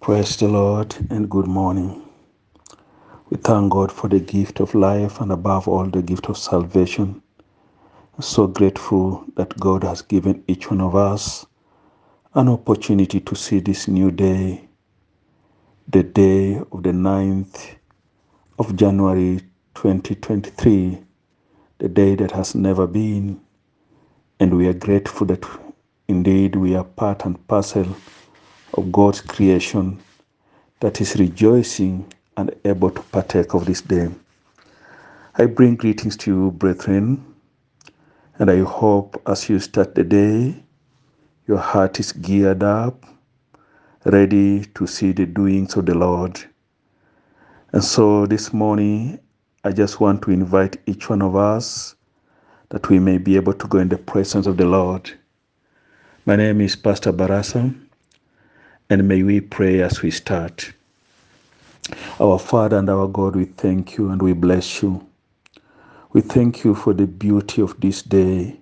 Praise the Lord and good morning. We thank God for the gift of life and above all the gift of salvation. So grateful that God has given each one of us an opportunity to see this new day, the day of the 9th of January 2023, the day that has never been. And we are grateful that indeed we are part and parcel of God's creation that is rejoicing and able to partake of this day. I bring greetings to you, brethren, and I hope as you start the day, your heart is geared up, ready to see the doings of the Lord. And so this morning, I just want to invite each one of us that we may be able to go in the presence of the Lord. My name is Pastor Barasa, and may we pray as we start. Our Father and our God, we thank you and we bless you. We thank you for the beauty of this day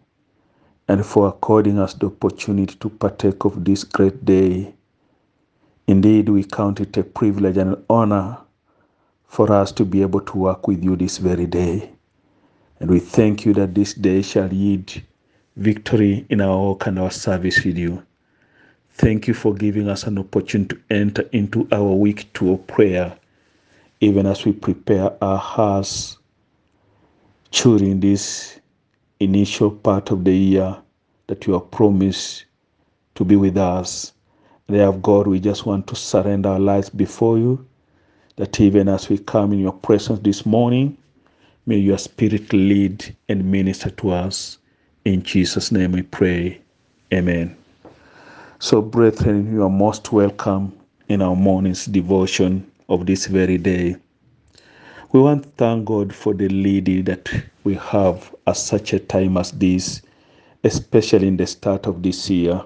and for according us the opportunity to partake of this great day. Indeed, we count it a privilege and an honor for us to be able to work with you this very day. And we thank you that this day shall yield victory in our work and our service with you. Thank you for giving us an opportunity to enter into our week two of prayer, even as we prepare our hearts during this initial part of the year that you have promised to be with us. Therefore, God, we just want to surrender our lives before you, that even as we come in your presence this morning, may your spirit lead and minister to us. In Jesus' name we pray. Amen. So, brethren, you are most welcome in our morning's devotion of this very day. We want to thank God for the leading that we have at such a time as this, especially in the start of this year.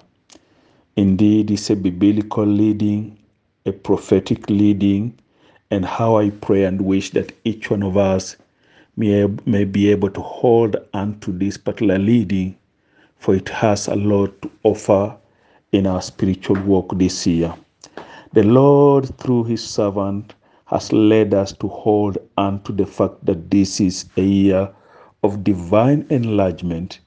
Indeed, it's a biblical leading, a prophetic leading, and how I pray and wish that each one of us may, may be able to hold on to this particular leading, for it has a lot to offer in our spiritual walk this year. The Lord, through His servant, has led us to hold on to the fact that this is a year of divine enlargement,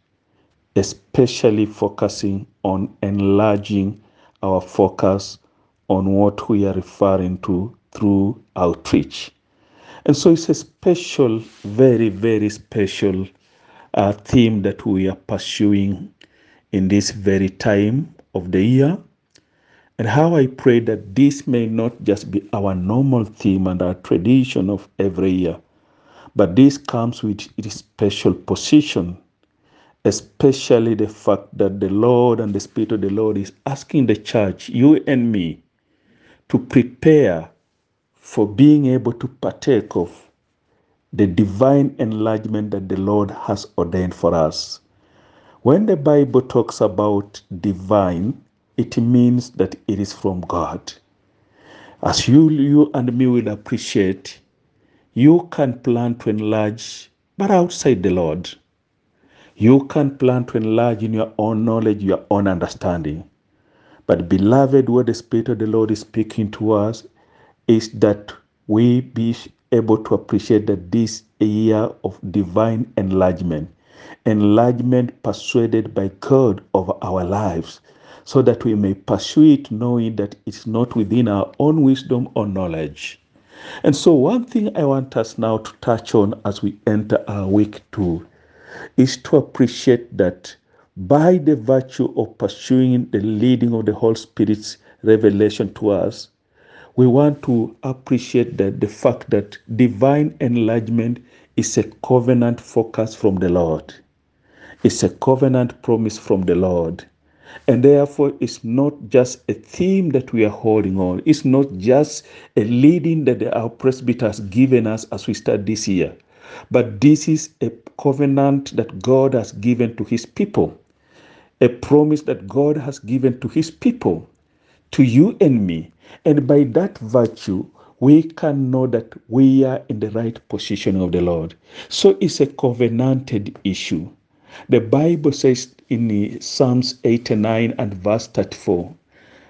especially focusing on enlarging our focus on what we are referring to through outreach. And so it's a special, very, very special uh, theme that we are pursuing in this very time of the year and how I pray that this may not just be our normal theme and our tradition of every year, but this comes with its special position, especially the fact that the Lord and the Spirit of the Lord is asking the church, you and me, to prepare for being able to partake of the divine enlargement that the Lord has ordained for us. When the Bible talks about divine, it means that it is from God. As you, you and me will appreciate, you can plan to enlarge, but outside the Lord. You can plan to enlarge in your own knowledge, your own understanding. But, beloved, what the Spirit of the Lord is speaking to us is that we be able to appreciate that this year of divine enlargement, enlargement persuaded by God over our lives, so that we may pursue it knowing that it's not within our own wisdom or knowledge. And so, one thing I want us now to touch on as we enter our week two is to appreciate that by the virtue of pursuing the leading of the Holy Spirit's revelation to us, we want to appreciate that the fact that divine enlargement is a covenant focus from the Lord. It's a covenant promise from the Lord. And therefore, it's not just a theme that we are holding on. It's not just a leading that our presbyter has given us as we start this year. But this is a covenant that God has given to his people, a promise that God has given to his people, to you and me. And by that virtue, we can know that we are in the right position of the Lord. So it's a covenanted issue. The Bible says in Psalms 89 and verse 34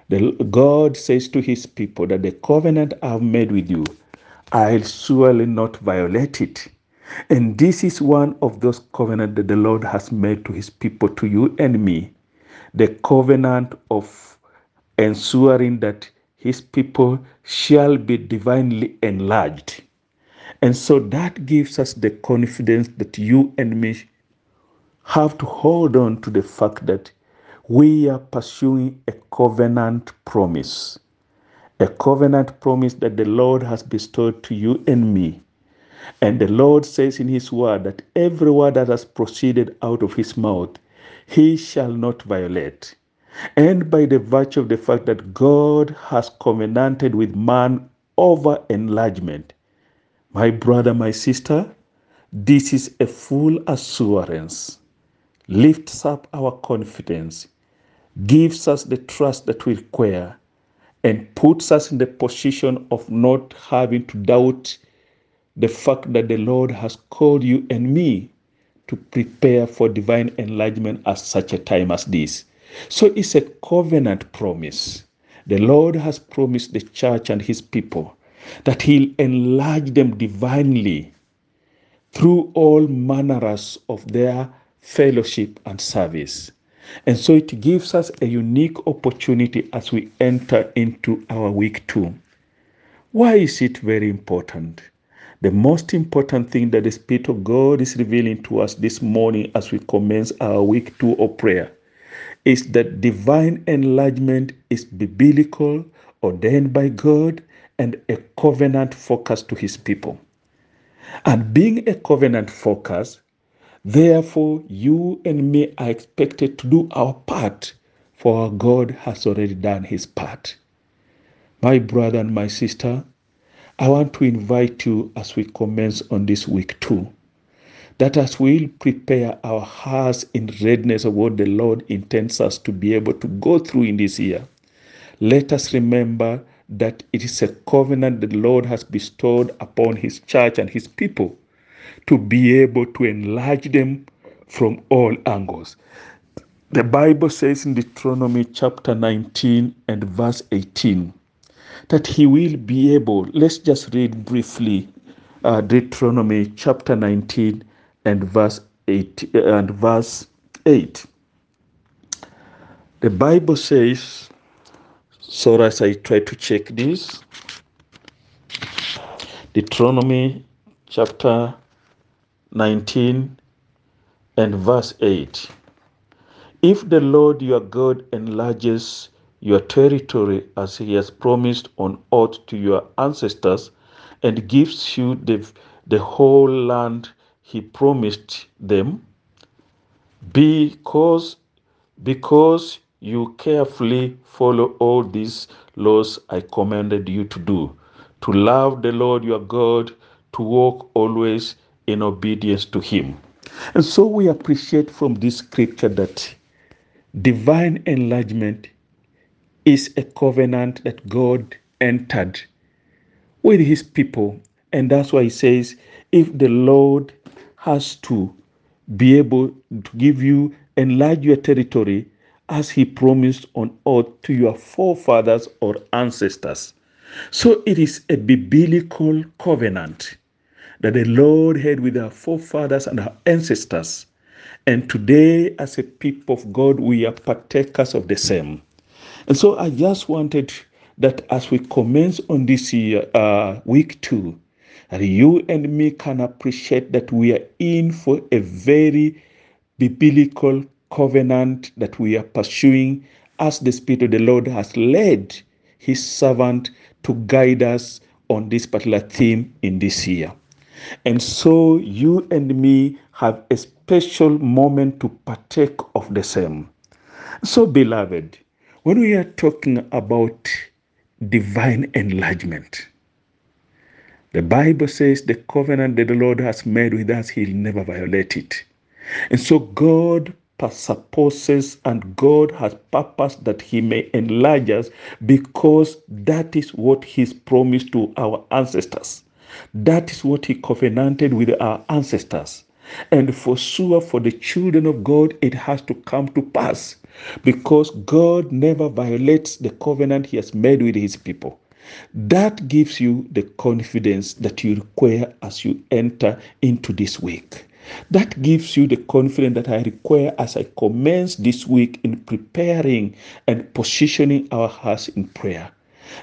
The, God says to his people that the covenant I've made with you, I'll surely not violate it. And this is one of those covenants that the Lord has made to his people, to you and me. The covenant of ensuring that his people shall be divinely enlarged. And so that gives us the confidence that you and me have to hold on to the fact that we are pursuing a covenant promise. A covenant promise that the Lord has bestowed to you and me. And the Lord says in His word that every word that has proceeded out of His mouth, He shall not violate. And by the virtue of the fact that God has covenanted with man over enlargement, my brother, my sister, this is a full assurance, lifts up our confidence, gives us the trust that we require, and puts us in the position of not having to doubt the fact that the Lord has called you and me to prepare for divine enlargement at such a time as this. So it's a covenant promise. The Lord has promised the church and his people that he'll enlarge them divinely through all manners of their fellowship and service. And so it gives us a unique opportunity as we enter into our week two. Why is it very important? The most important thing that the Spirit of God is revealing to us this morning as we commence our week two of prayer is that divine enlargement is biblical, ordained by God, and a covenant focus to his people. And being a covenant focus, therefore, you and me are expected to do our part, for our God has already done his part. My brother and my sister, I want to invite you as we commence on this week too, that as we prepare our hearts in readiness of what the Lord intends us to be able to go through in this year, let us remember that it is a covenant the Lord has bestowed upon His church and His people to be able to enlarge them from all angles. The Bible says in Deuteronomy chapter 19 and verse 18 that He will be able, let's just read briefly uh, Deuteronomy chapter 19 and verse 8 uh, and verse 8. The Bible says, so as I try to check this, Deuteronomy chapter 19 and verse 8. If the Lord your God enlarges your territory as he has promised on oath to your ancestors and gives you the, the whole land he promised them, because, because you carefully follow all these laws I commanded you to do, to love the Lord your God, to walk always in obedience to Him. And so we appreciate from this scripture that divine enlargement is a covenant that God entered with His people. And that's why He says, if the Lord has to be able to give you, enlarge your territory, as he promised on earth to your forefathers or ancestors. So it is a biblical covenant that the Lord had with our forefathers and our ancestors. And today, as a people of God, we are partakers of the same. And so I just wanted that as we commence on this year, uh, week two, that you and me can appreciate that we are in for a very biblical covenant that we are pursuing as the Spirit of the Lord has led His servant to guide us on this particular theme in this year. And so you and me have a special moment to partake of the same. So, beloved, when we are talking about divine enlargement, the Bible says the covenant that the Lord has made with us, He'll never violate it. And so God supposes and God has purpose that He may enlarge us because that is what He's promised to our ancestors. That is what He covenanted with our ancestors. And for sure, for the children of God, it has to come to pass. because God never violates the covenant He has made with His people. That gives you the confidence that you require as you enter into this week. That gives you the confidence that I require as I commence this week in preparing and positioning our hearts in prayer.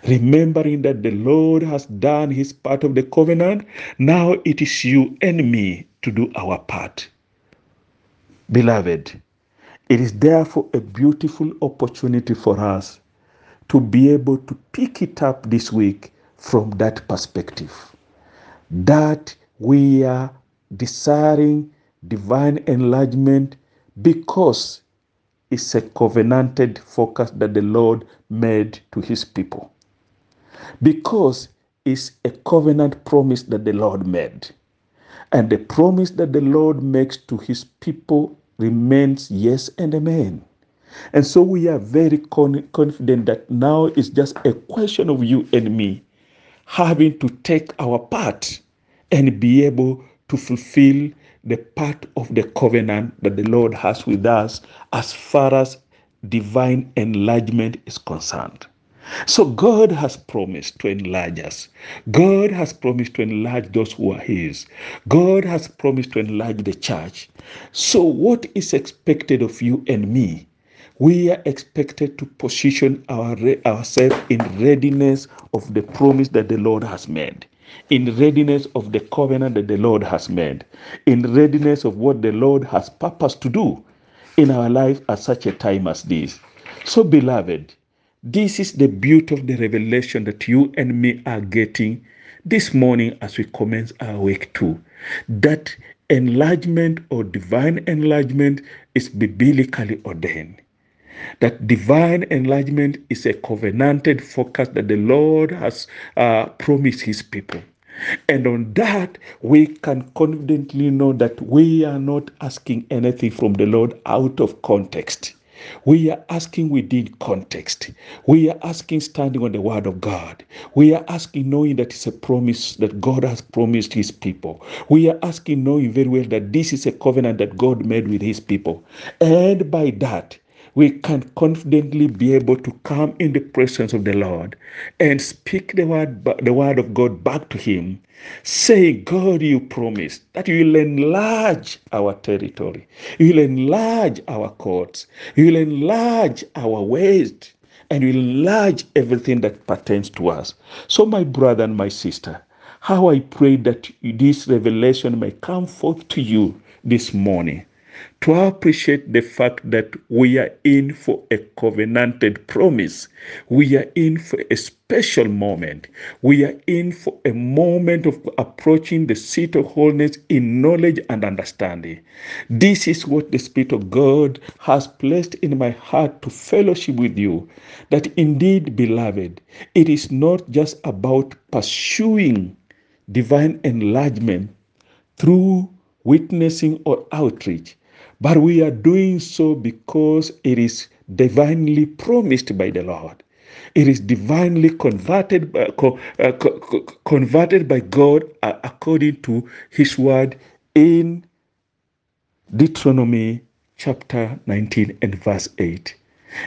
Remembering that the Lord has done his part of the covenant, now it is you and me to do our part. Beloved, it is therefore a beautiful opportunity for us to be able to pick it up this week from that perspective. That we are desiring divine enlargement because it's a covenanted focus that the Lord made to his people. Because it's a covenant promise that the Lord made. And the promise that the Lord makes to his people remains yes and amen. And so we are very con- confident that now it's just a question of you and me having to take our part and be able to fulfill the part of the covenant that the Lord has with us as far as divine enlargement is concerned. So God has promised to enlarge us. God has promised to enlarge those who are His. God has promised to enlarge the church. So, what is expected of you and me? We are expected to position our, ourselves in readiness of the promise that the Lord has made in readiness of the covenant that the Lord has made, in readiness of what the Lord has purposed to do in our life at such a time as this. So, beloved, this is the beauty of the revelation that you and me are getting this morning as we commence our week too. That enlargement or divine enlargement is biblically ordained. That divine enlargement is a covenanted focus that the Lord has uh, promised his people. And on that, we can confidently know that we are not asking anything from the Lord out of context. We are asking within context. We are asking standing on the word of God. We are asking knowing that it's a promise that God has promised his people. We are asking knowing very well that this is a covenant that God made with his people. And by that, we can confidently be able to come in the presence of the Lord and speak the word, the word of God back to Him, saying, God, you promised that you will enlarge our territory, you will enlarge our courts, you will enlarge our ways, and you will enlarge everything that pertains to us. So, my brother and my sister, how I pray that this revelation may come forth to you this morning to appreciate the fact that we are in for a covenanted promise. We are in for a special moment. We are in for a moment of approaching the seat of wholeness in knowledge and understanding. This is what the Spirit of God has placed in my heart to fellowship with you. That indeed, beloved, it is not just about pursuing divine enlargement through witnessing or outreach, but we are doing so because it is divinely promised by the Lord. It is divinely converted, by, uh, converted by God uh, according to His word in Deuteronomy chapter 19 and verse 8.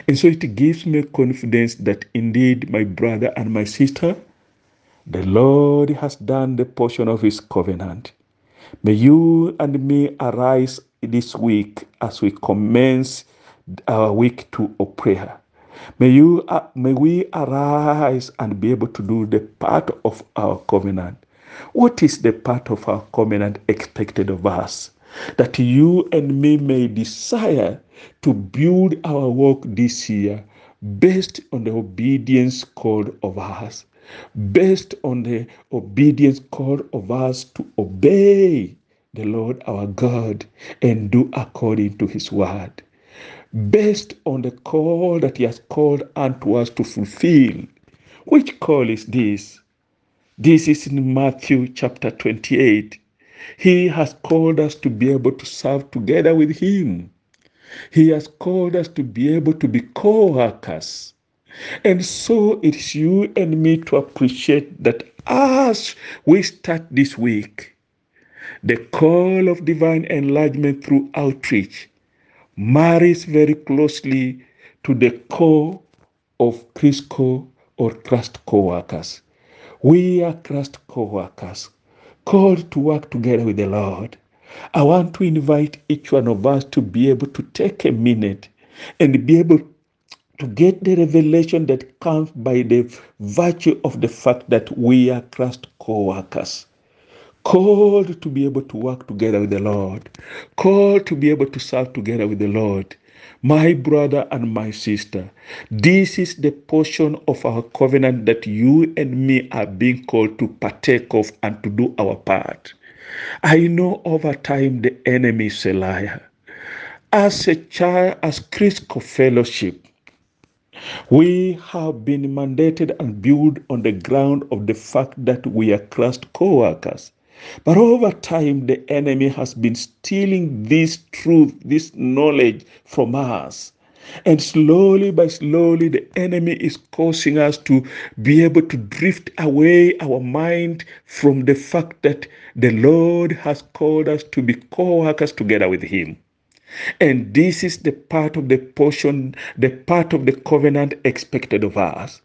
And so it gives me confidence that indeed, my brother and my sister, the Lord has done the portion of His covenant. May you and me arise this week as we commence our week two of prayer. May you uh, may we arise and be able to do the part of our covenant. What is the part of our covenant expected of us? That you and me may desire to build our work this year based on the obedience called of us, based on the obedience called of us to obey the Lord our God and do according to his word, based on the call that he has called unto us to fulfill. Which call is this? This is in Matthew chapter 28. He has called us to be able to serve together with him. He has called us to be able to be co workers. And so it's you and me to appreciate that as we start this week, the call of divine enlargement through outreach marries very closely to the core of Crisco or Christ co-workers. We are Christ co-workers, called to work together with the Lord. I want to invite each one of us to be able to take a minute and be able to get the revelation that comes by the virtue of the fact that we are Christ co-workers called to be able to work together with the Lord, called to be able to serve together with the Lord. My brother and my sister, this is the portion of our covenant that you and me are being called to partake of and to do our part. I know over time the enemy is a liar. As a child, as Crisco Fellowship, we have been mandated and built on the ground of the fact that we are Christ co workers. But over time, the enemy has been stealing this truth, this knowledge from us. And slowly by slowly, the enemy is causing us to be able to drift away our mind from the fact that the Lord has called us to be co workers together with Him. And this is the part of the portion, the part of the covenant expected of us.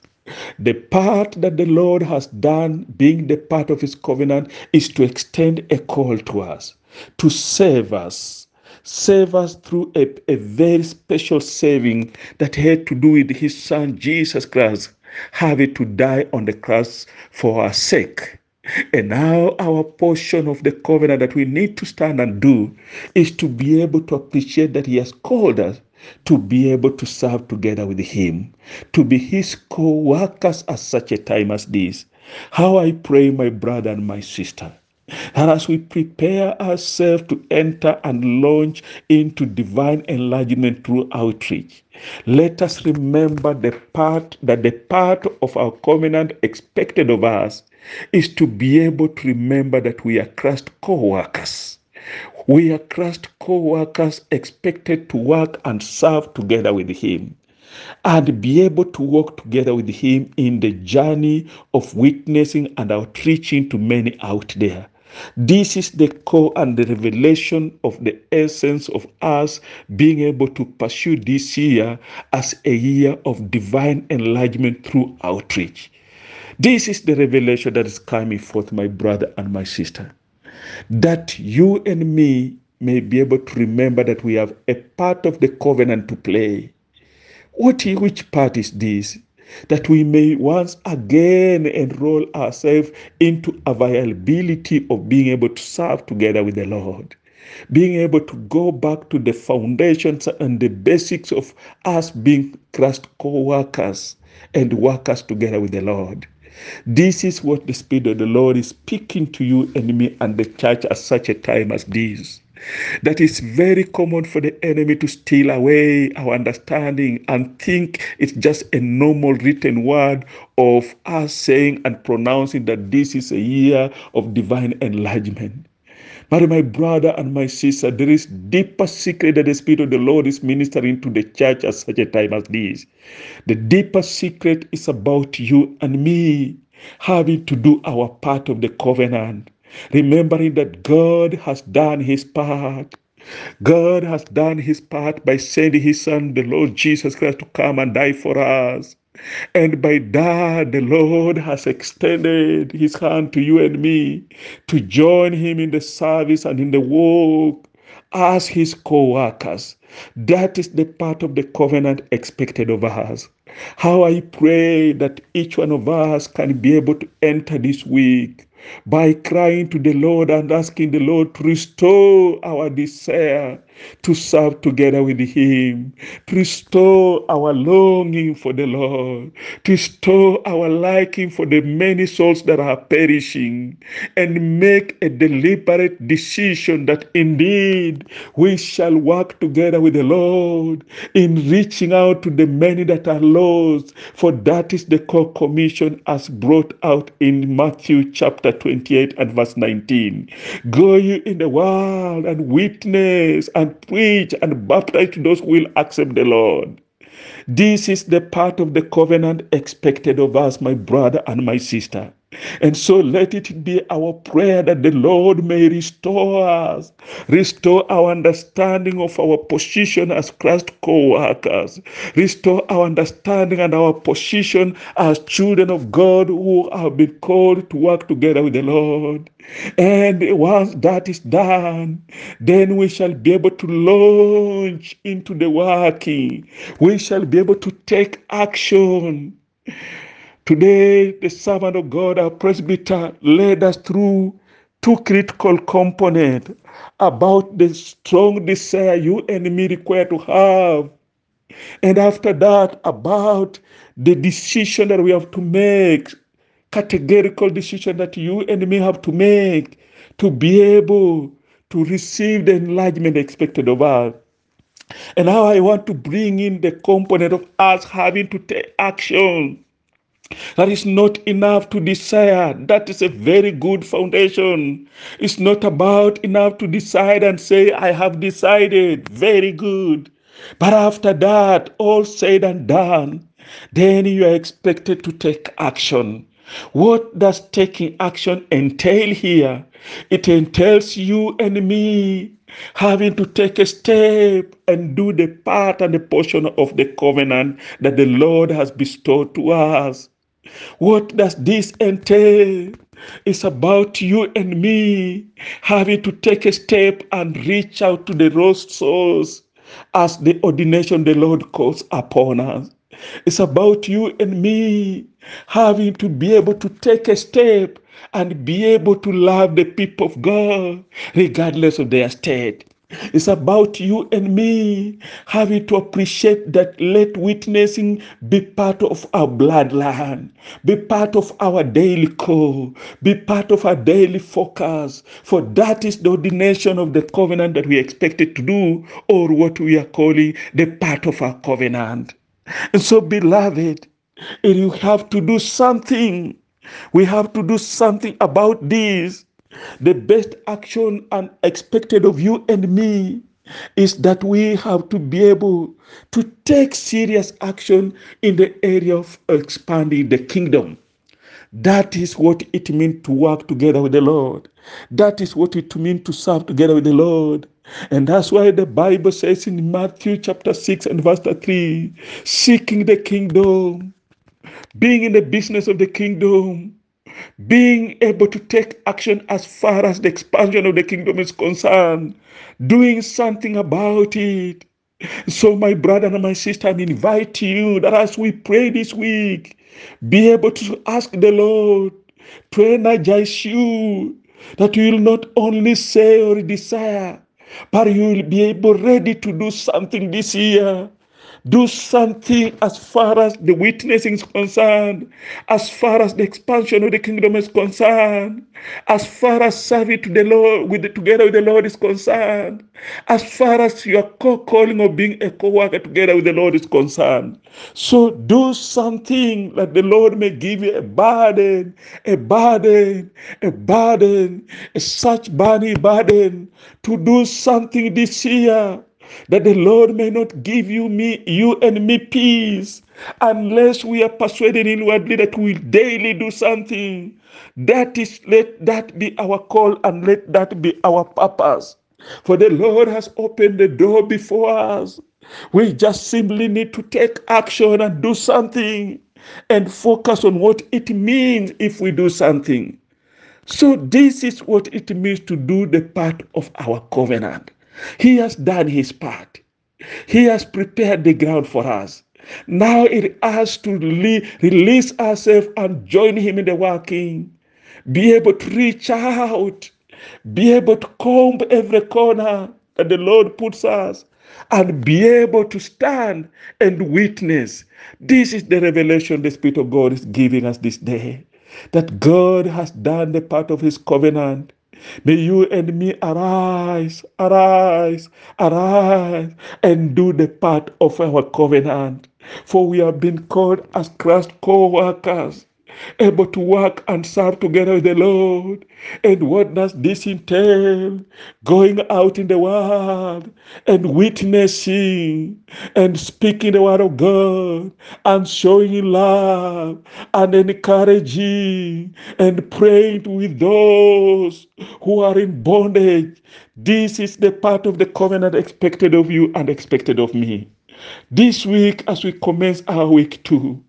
The part that the Lord has done, being the part of His covenant, is to extend a call to us, to save us. Save us through a, a very special saving that had to do with His Son Jesus Christ, having to die on the cross for our sake. And now, our portion of the covenant that we need to stand and do is to be able to appreciate that He has called us to be able to serve together with Him, to be His co workers at such a time as this. How I pray, my brother and my sister, and as we prepare ourselves to enter and launch into divine enlargement through outreach, let us remember the part that the part of our covenant expected of us is to be able to remember that we are Christ co workers. We are Christ co workers expected to work and serve together with Him and be able to work together with Him in the journey of witnessing and outreaching to many out there. This is the core and the revelation of the essence of us being able to pursue this year as a year of divine enlargement through outreach. This is the revelation that is coming forth, my brother and my sister that you and me may be able to remember that we have a part of the covenant to play. What, which part is this? That we may once again enroll ourselves into availability of being able to serve together with the Lord. Being able to go back to the foundations and the basics of us being Christ co workers and workers together with the Lord. This is what the Spirit of the Lord is speaking to you and me and the church at such a time as this. That is very common for the enemy to steal away our understanding and think it's just a normal written word of us saying and pronouncing that this is a year of divine enlargement. But my brother and my sister, there is deeper secret that the Spirit of the Lord is ministering to the church at such a time as this. The deeper secret is about you and me having to do our part of the covenant, remembering that God has done his part. God has done his part by sending his son, the Lord Jesus Christ, to come and die for us. And by that, the Lord has extended his hand to you and me to join him in the service and in the work as his co workers. That is the part of the covenant expected of us. How I pray that each one of us can be able to enter this week by crying to the Lord and asking the Lord to restore our desire to serve together with Him, to restore our longing for the Lord, to restore our liking for the many souls that are perishing, and make a deliberate decision that indeed we shall work together with the Lord in reaching out to the many that are lost, for that is the core commission as brought out in Matthew chapter 28 and verse 19. Go you in the world and witness and preach and baptize those who will accept the Lord. This is the part of the covenant expected of us, my brother and my sister. And so let it be our prayer that the Lord may restore us, restore our understanding of our position as Christ co workers, restore our understanding and our position as children of God who have been called to work together with the Lord. And once that is done, then we shall be able to launch into the working. We shall be able to take action Today, the servant of God, our presbyter, led us through two critical components about the strong desire you and me require to have. And after that, about the decision that we have to make, categorical decision that you and me have to make to be able to receive the enlargement expected of us. And now I want to bring in the component of us having to take action. That is not enough to desire. That is a very good foundation. It's not about enough to decide and say, I have decided. Very good. But after that, all said and done, then you are expected to take action. What does taking action entail here? It entails you and me having to take a step and do the part and the portion of the covenant that the Lord has bestowed to us. What does this entail? It's about you and me having to take a step and reach out to the lost souls as the ordination the Lord calls upon us. It's about you and me having to be able to take a step and be able to love the people of God regardless of their state. It's about you and me having to appreciate that let witnessing be part of our bloodline, be part of our daily call, be part of our daily focus. For that is the ordination of the covenant that we expected to do, or what we are calling the part of our covenant. And so, beloved, you have to do something. We have to do something about this. The best action and expected of you and me is that we have to be able to take serious action in the area of expanding the kingdom. That is what it means to work together with the Lord. That is what it means to serve together with the Lord. And that's why the Bible says in Matthew chapter 6 and verse 3 seeking the kingdom, being in the business of the kingdom, being able to take action as far as the expansion of the kingdom is concerned, doing something about it. So, my brother and my sister, I invite you that as we pray this week, be able to ask the Lord to energize you, that you will not only say or desire, but you will be able ready to do something this year do something as far as the witnessing is concerned, as far as the expansion of the kingdom is concerned, as far as serving to the Lord with the, together with the Lord is concerned, as far as your calling of being a co-worker together with the Lord is concerned. So do something that the Lord may give you a burden, a burden, a burden, a such burning burden to do something this year that the Lord may not give you me, you and me peace unless we are persuaded inwardly that we daily do something. That is, let that be our call and let that be our purpose. For the Lord has opened the door before us. We just simply need to take action and do something and focus on what it means if we do something. So, this is what it means to do the part of our covenant. He has done his part. He has prepared the ground for us. Now it has to release ourselves and join him in the working. Be able to reach out. Be able to comb every corner that the Lord puts us and be able to stand and witness. This is the revelation the Spirit of God is giving us this day. That God has done the part of His covenant May you and me arise, arise, arise, and do the part of our covenant. For we have been called as Christ co workers. Able to work and serve together with the Lord. And what does this entail? Going out in the world and witnessing and speaking the word of God and showing love and encouraging and praying with those who are in bondage. This is the part of the covenant expected of you and expected of me. This week, as we commence our week two,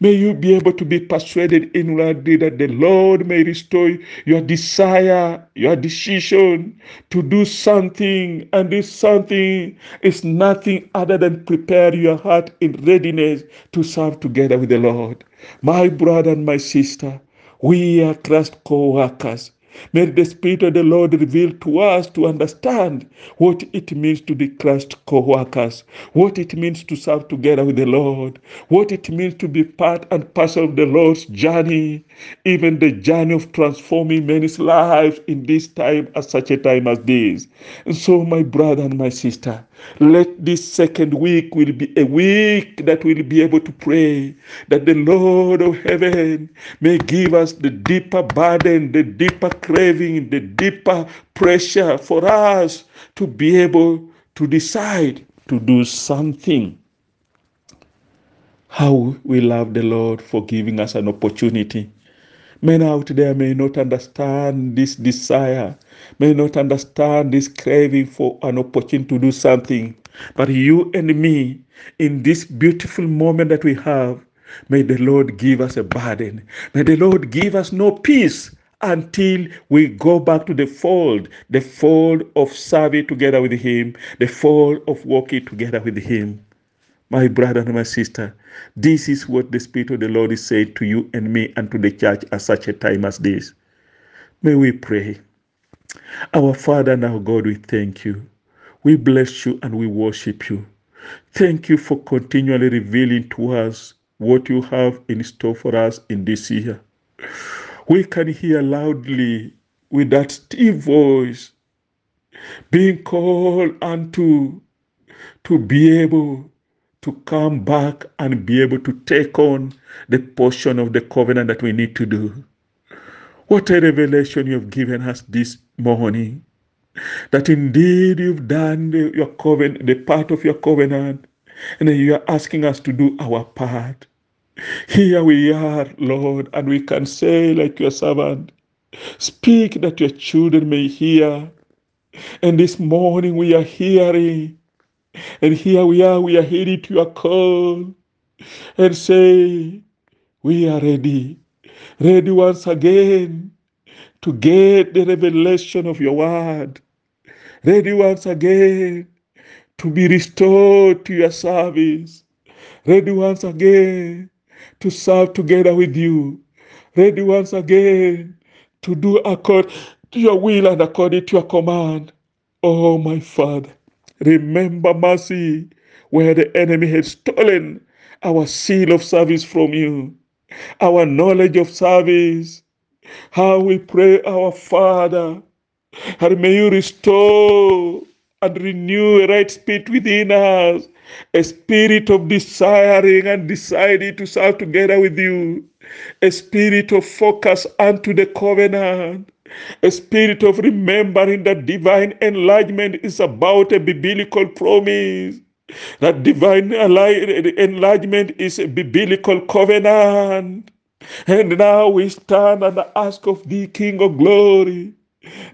May you be able to be persuaded inwardly that the Lord may restore your desire, your decision to do something. And this something is nothing other than prepare your heart in readiness to serve together with the Lord. My brother and my sister, we are Christ co workers. May the Spirit of the Lord reveal to us to understand what it means to be Christ co workers, what it means to serve together with the Lord, what it means to be part and parcel of the Lord's journey, even the journey of transforming men's lives in this time, at such a time as this. And so, my brother and my sister, let this second week will be a week that we'll be able to pray that the Lord of heaven may give us the deeper burden, the deeper craving, the deeper pressure for us to be able to decide to do something. How we love the Lord for giving us an opportunity Men out there may not understand this desire, may not understand this craving for an opportunity to do something. But you and me, in this beautiful moment that we have, may the Lord give us a burden. May the Lord give us no peace until we go back to the fold, the fold of serving together with Him, the fold of walking together with Him. My brother and my sister, this is what the Spirit of the Lord is saying to you and me and to the church at such a time as this. May we pray. Our Father and our God, we thank you. We bless you and we worship you. Thank you for continually revealing to us what you have in store for us in this year. We can hear loudly with that still voice being called unto to be able to come back and be able to take on the portion of the covenant that we need to do. What a revelation you've given us this morning. That indeed you've done the, your covenant, the part of your covenant, and you are asking us to do our part. Here we are, Lord, and we can say, like your servant, speak that your children may hear. And this morning we are hearing and here we are, we are heading to your call and say, We are ready, ready once again to get the revelation of your word, ready once again to be restored to your service, ready once again to serve together with you, ready once again to do according to your will and according to your command. Oh, my Father. Remember mercy where the enemy had stolen our seal of service from you, our knowledge of service. How we pray, our Father, and may you restore and renew a right spirit within us, a spirit of desiring and deciding to serve together with you, a spirit of focus unto the covenant, a spirit of remembering that divine enlargement is about a biblical promise. That divine enlargement is a biblical covenant. And now we stand and ask of thee, King of glory,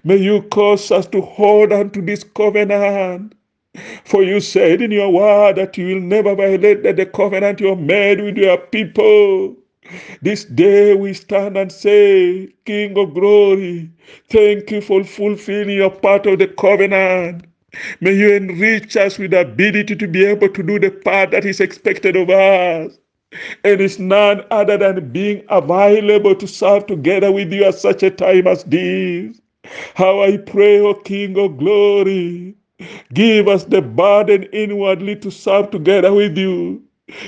may you cause us to hold on to this covenant. For you said in your word that you will never violate the covenant you have made with your people. This day we stand and say, King of glory, thank you for fulfilling your part of the covenant. May you enrich us with the ability to be able to do the part that is expected of us. And it's none other than being available to serve together with you at such a time as this. How I pray, O King of glory, give us the burden inwardly to serve together with you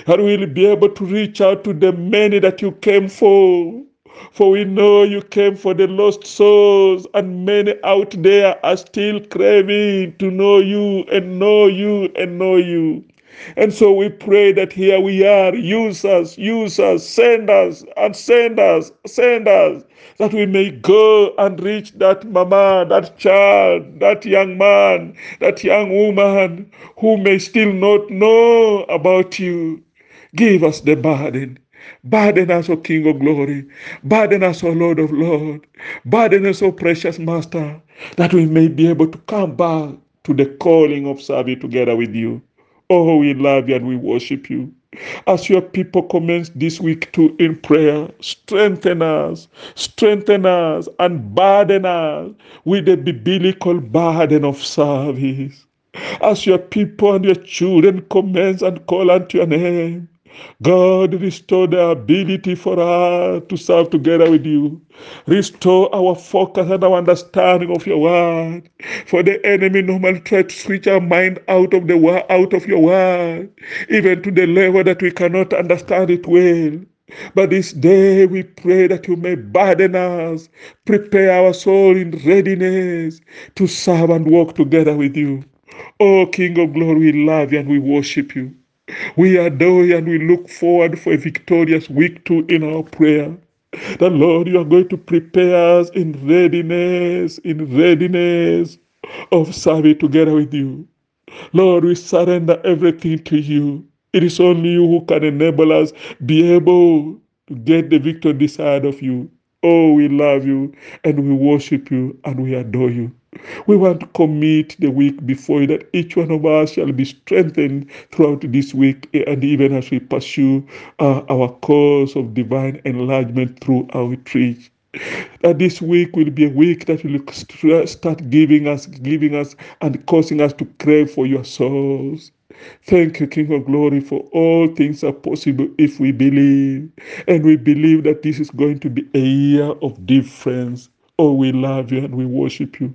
and we'll be able to reach out to the many that you came for. For we know you came for the lost souls, and many out there are still craving to know you and know you and know you. And so we pray that here we are. Use us, use us, send us, and send us, send us, that we may go and reach that mama, that child, that young man, that young woman who may still not know about you. Give us the burden. Burden us, O King of glory. Burden us, O Lord of Lord. Burden us, O precious Master, that we may be able to come back to the calling of serving together with you. Oh, we love you and we worship you. As your people commence this week too in prayer, strengthen us, strengthen us, and burden us with the biblical burden of service. As your people and your children commence and call unto your name, God, restore the ability for us to serve together with you. Restore our focus and our understanding of your word. For the enemy normally tries to switch our mind out of the word, out of your word, even to the level that we cannot understand it well. But this day we pray that you may burden us, prepare our soul in readiness to serve and walk together with you. Oh, King of glory, we love you and we worship you. We adore you and we look forward for a victorious week two in our prayer. The Lord, you are going to prepare us in readiness, in readiness of serving together with you. Lord, we surrender everything to you. It is only you who can enable us be able to get the victory side of you. Oh, we love you and we worship you and we adore you. We want to commit the week before you that each one of us shall be strengthened throughout this week and even as we pursue uh, our cause of divine enlargement through our retreat. That this week will be a week that will start giving us, giving us, and causing us to crave for your souls. Thank you, King of Glory, for all things are possible if we believe. And we believe that this is going to be a year of difference. Oh, we love you and we worship you.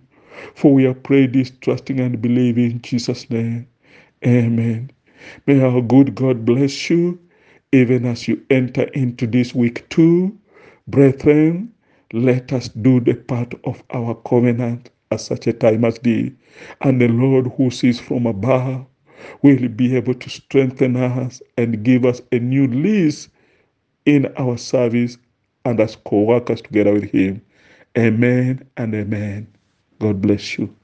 For we have prayed this, trusting and believing in Jesus' name. Amen. May our good God bless you, even as you enter into this week too. Brethren, let us do the part of our covenant at such a time as this. And the Lord who sees from above will be able to strengthen us and give us a new lease in our service and as co workers together with Him. Amen and amen. God bless you.